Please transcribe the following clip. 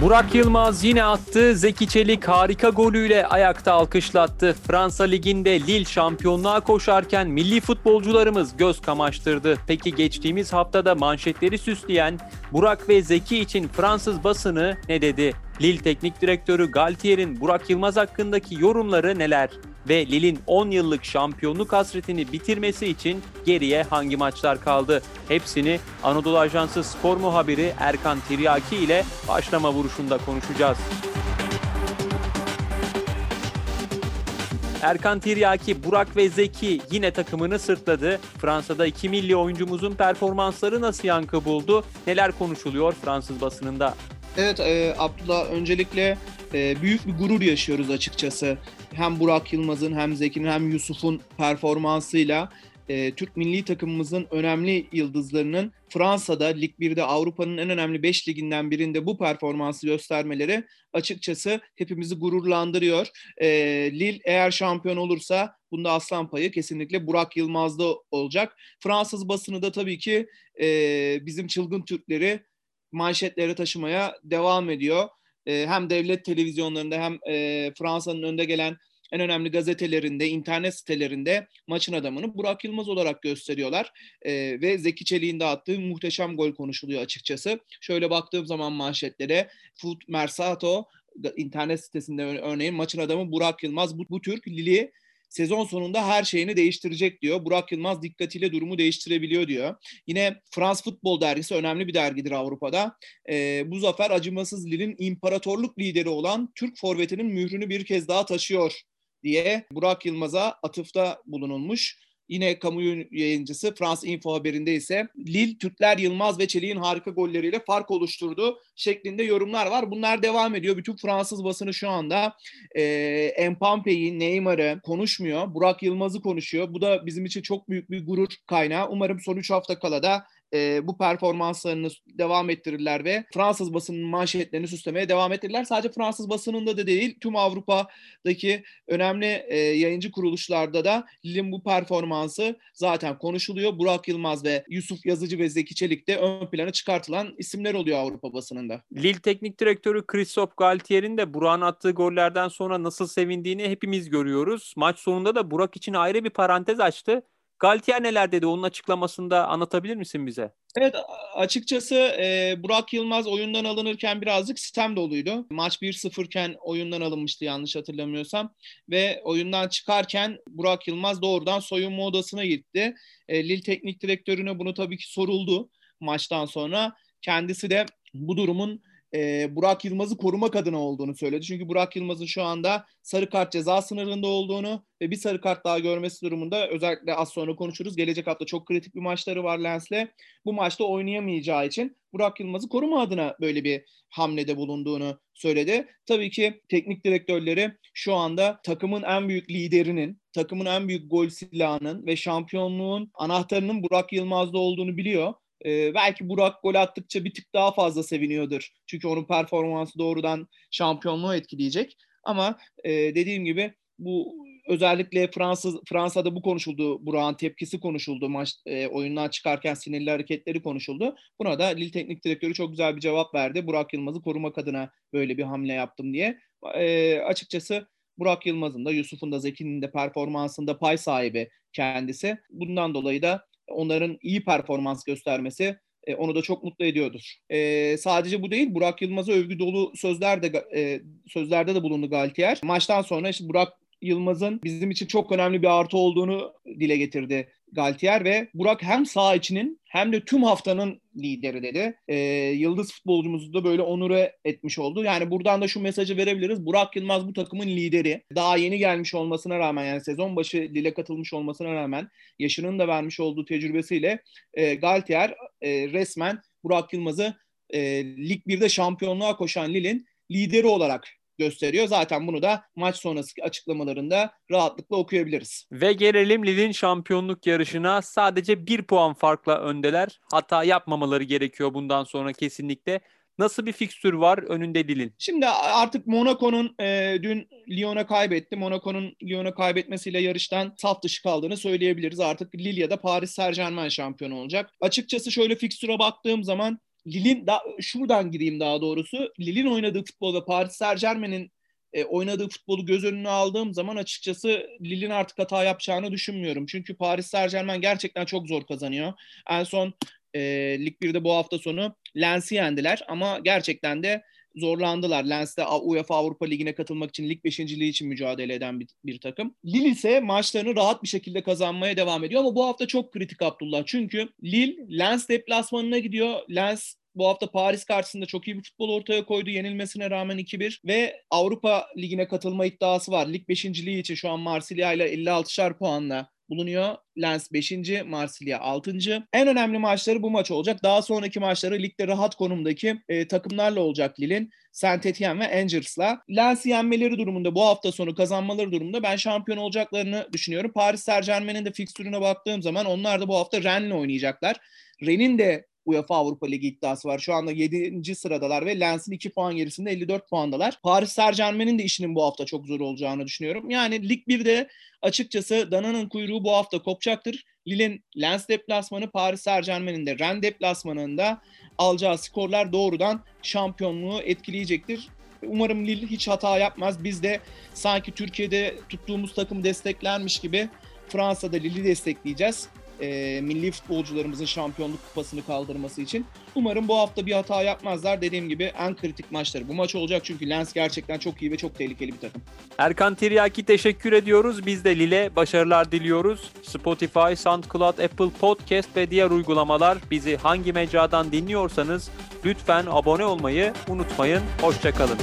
Burak Yılmaz yine attı. Zeki Çelik harika golüyle ayakta alkışlattı. Fransa Ligi'nde Lille şampiyonluğa koşarken milli futbolcularımız göz kamaştırdı. Peki geçtiğimiz haftada manşetleri süsleyen Burak ve Zeki için Fransız basını ne dedi? Lille Teknik Direktörü Galtier'in Burak Yılmaz hakkındaki yorumları neler? Ve Lille'in 10 yıllık şampiyonluk hasretini bitirmesi için geriye hangi maçlar kaldı? Hepsini Anadolu Ajansı spor muhabiri Erkan Tiryaki ile başlama vuruşunda konuşacağız. Erkan Tiryaki, Burak ve Zeki yine takımını sırtladı. Fransa'da iki milli oyuncumuzun performansları nasıl yankı buldu? Neler konuşuluyor Fransız basınında? Evet e, Abdullah öncelikle e, büyük bir gurur yaşıyoruz açıkçası. Hem Burak Yılmaz'ın hem Zeki'nin hem Yusuf'un performansıyla e, Türk milli takımımızın önemli yıldızlarının Fransa'da Lig 1'de Avrupa'nın en önemli 5 liginden birinde bu performansı göstermeleri açıkçası hepimizi gururlandırıyor. E, Lille eğer şampiyon olursa bunda aslan payı kesinlikle Burak Yılmaz'da olacak. Fransız basını da tabii ki e, bizim çılgın Türkleri manşetlere taşımaya devam ediyor. E, hem devlet televizyonlarında hem e, Fransa'nın önde gelen en önemli gazetelerinde, internet sitelerinde maçın adamını Burak Yılmaz olarak gösteriyorlar. E, ve Zeki Çelik'in de attığı muhteşem gol konuşuluyor açıkçası. Şöyle baktığım zaman manşetlere Foot Mersato internet sitesinde örneğin maçın adamı Burak Yılmaz bu, bu Türk Lili sezon sonunda her şeyini değiştirecek diyor. Burak Yılmaz dikkatiyle durumu değiştirebiliyor diyor. Yine Frans Futbol dergisi önemli bir dergidir Avrupa'da. E, bu zafer acımasız Lille'in imparatorluk lideri olan Türk forvetinin mührünü bir kez daha taşıyor diye Burak Yılmaz'a atıfta bulunulmuş. Yine kamu yayıncısı Frans Info haberinde ise Lille, Türkler Yılmaz ve Çelik'in harika golleriyle fark oluşturdu şeklinde yorumlar var. Bunlar devam ediyor. Bütün Fransız basını şu anda e, Mpampe'yi, Neymar'ı konuşmuyor. Burak Yılmaz'ı konuşuyor. Bu da bizim için çok büyük bir gurur kaynağı. Umarım son 3 hafta kala da e, bu performanslarını devam ettirirler ve Fransız basının manşetlerini süslemeye devam ettirirler. Sadece Fransız basınında da değil, tüm Avrupa'daki önemli e, yayıncı kuruluşlarda da Lille'in bu performansı zaten konuşuluyor. Burak Yılmaz ve Yusuf Yazıcı ve Zeki Çelik de ön plana çıkartılan isimler oluyor Avrupa basınında. Lille Teknik Direktörü Christophe Galtier'in de Burak'ın attığı gollerden sonra nasıl sevindiğini hepimiz görüyoruz. Maç sonunda da Burak için ayrı bir parantez açtı. Galtier neler dedi? Onun açıklamasında anlatabilir misin bize? Evet açıkçası e, Burak Yılmaz oyundan alınırken birazcık sistem doluydu. Maç 1-0 iken oyundan alınmıştı yanlış hatırlamıyorsam. Ve oyundan çıkarken Burak Yılmaz doğrudan soyunma odasına gitti. E, Lille teknik direktörüne bunu tabii ki soruldu maçtan sonra. Kendisi de bu durumun e, Burak Yılmaz'ı korumak adına olduğunu söyledi. Çünkü Burak Yılmaz'ın şu anda sarı kart ceza sınırında olduğunu ve bir sarı kart daha görmesi durumunda özellikle az sonra konuşuruz. Gelecek hafta çok kritik bir maçları var Lens'le. Bu maçta oynayamayacağı için Burak Yılmaz'ı koruma adına böyle bir hamlede bulunduğunu söyledi. Tabii ki teknik direktörleri şu anda takımın en büyük liderinin, takımın en büyük gol silahının ve şampiyonluğun anahtarının Burak Yılmaz'da olduğunu biliyor. Ee, belki Burak gol attıkça bir tık daha fazla seviniyordur. Çünkü onun performansı doğrudan şampiyonluğu etkileyecek. Ama e, dediğim gibi bu özellikle Fransız Fransa'da bu konuşuldu. Burak'ın tepkisi konuşuldu. Maç e, oyundan çıkarken sinirli hareketleri konuşuldu. Buna da Lille Teknik Direktörü çok güzel bir cevap verdi. Burak Yılmaz'ı korumak adına böyle bir hamle yaptım diye. E, açıkçası Burak Yılmaz'ın da Yusuf'un da Zeki'nin de performansında pay sahibi kendisi. Bundan dolayı da onların iyi performans göstermesi e, onu da çok mutlu ediyordur. E, sadece bu değil, Burak Yılmaz'a övgü dolu sözler de e, sözlerde de bulundu Galtier. Maçtan sonra işte Burak Yılmaz'ın bizim için çok önemli bir artı olduğunu dile getirdi Galtier ve Burak hem sağ içinin hem de tüm haftanın lideri dedi. E, yıldız futbolcumuzu da böyle onure etmiş oldu. Yani buradan da şu mesajı verebiliriz. Burak Yılmaz bu takımın lideri. Daha yeni gelmiş olmasına rağmen yani sezon başı Lille katılmış olmasına rağmen yaşının da vermiş olduğu tecrübesiyle e, Galtier e, resmen Burak Yılmaz'ı e, Lig 1'de şampiyonluğa koşan Lille'in lideri olarak gösteriyor. Zaten bunu da maç sonrası açıklamalarında rahatlıkla okuyabiliriz. Ve gelelim Lille'in şampiyonluk yarışına. Sadece bir puan farkla öndeler. Hata yapmamaları gerekiyor bundan sonra kesinlikle. Nasıl bir fikstür var önünde Lille'in? Şimdi artık Monaco'nun e, dün Lyon'a kaybetti. Monaco'nun Lyon'a kaybetmesiyle yarıştan saf dışı kaldığını söyleyebiliriz. Artık Lille ya da Paris Saint Germain şampiyon olacak. Açıkçası şöyle fikstüre baktığım zaman Lille'in da, şuradan gireyim daha doğrusu. Lille'in oynadığı futbol Paris Saint Germain'in e, oynadığı futbolu göz önüne aldığım zaman açıkçası Lille'in artık hata yapacağını düşünmüyorum. Çünkü Paris Saint Germain gerçekten çok zor kazanıyor. En son e, Lig 1'de bu hafta sonu Lens'i yendiler ama gerçekten de zorlandılar. Lens de UEFA Avrupa Ligi'ne katılmak için lig beşinciliği için mücadele eden bir, bir takım. Lille ise maçlarını rahat bir şekilde kazanmaya devam ediyor ama bu hafta çok kritik Abdullah. Çünkü Lille Lens deplasmanına gidiyor. Lens bu hafta Paris karşısında çok iyi bir futbol ortaya koydu yenilmesine rağmen 2-1 ve Avrupa Ligi'ne katılma iddiası var. Lig 5.liği için şu an Marsilya ile 56'şar puanla bulunuyor. Lens 5. Marsilya 6. En önemli maçları bu maç olacak. Daha sonraki maçları ligde rahat konumdaki e, takımlarla olacak Lille'in. Saint Etienne ve Angers'la. Lens'i yenmeleri durumunda bu hafta sonu kazanmaları durumunda ben şampiyon olacaklarını düşünüyorum. Paris Saint Germain'in de fikstürüne baktığım zaman onlar da bu hafta Rennes'le oynayacaklar. Rennes'in de UEFA Avrupa Ligi iddiası var. Şu anda 7. sıradalar ve Lens'in 2 puan gerisinde 54 puandalar. Paris Saint Germain'in de işinin bu hafta çok zor olacağını düşünüyorum. Yani Lig 1'de açıkçası Dana'nın kuyruğu bu hafta kopacaktır. Lille'in Lens deplasmanı, Paris Saint Germain'in de Rennes deplasmanında alacağı skorlar doğrudan şampiyonluğu etkileyecektir. Umarım Lille hiç hata yapmaz. Biz de sanki Türkiye'de tuttuğumuz takım desteklermiş gibi Fransa'da Lille'i destekleyeceğiz e, milli futbolcularımızın şampiyonluk kupasını kaldırması için. Umarım bu hafta bir hata yapmazlar. Dediğim gibi en kritik maçları bu maç olacak çünkü Lens gerçekten çok iyi ve çok tehlikeli bir takım. Erkan Tiryaki teşekkür ediyoruz. Biz de Lille başarılar diliyoruz. Spotify, SoundCloud, Apple Podcast ve diğer uygulamalar bizi hangi mecradan dinliyorsanız lütfen abone olmayı unutmayın. Hoşçakalın.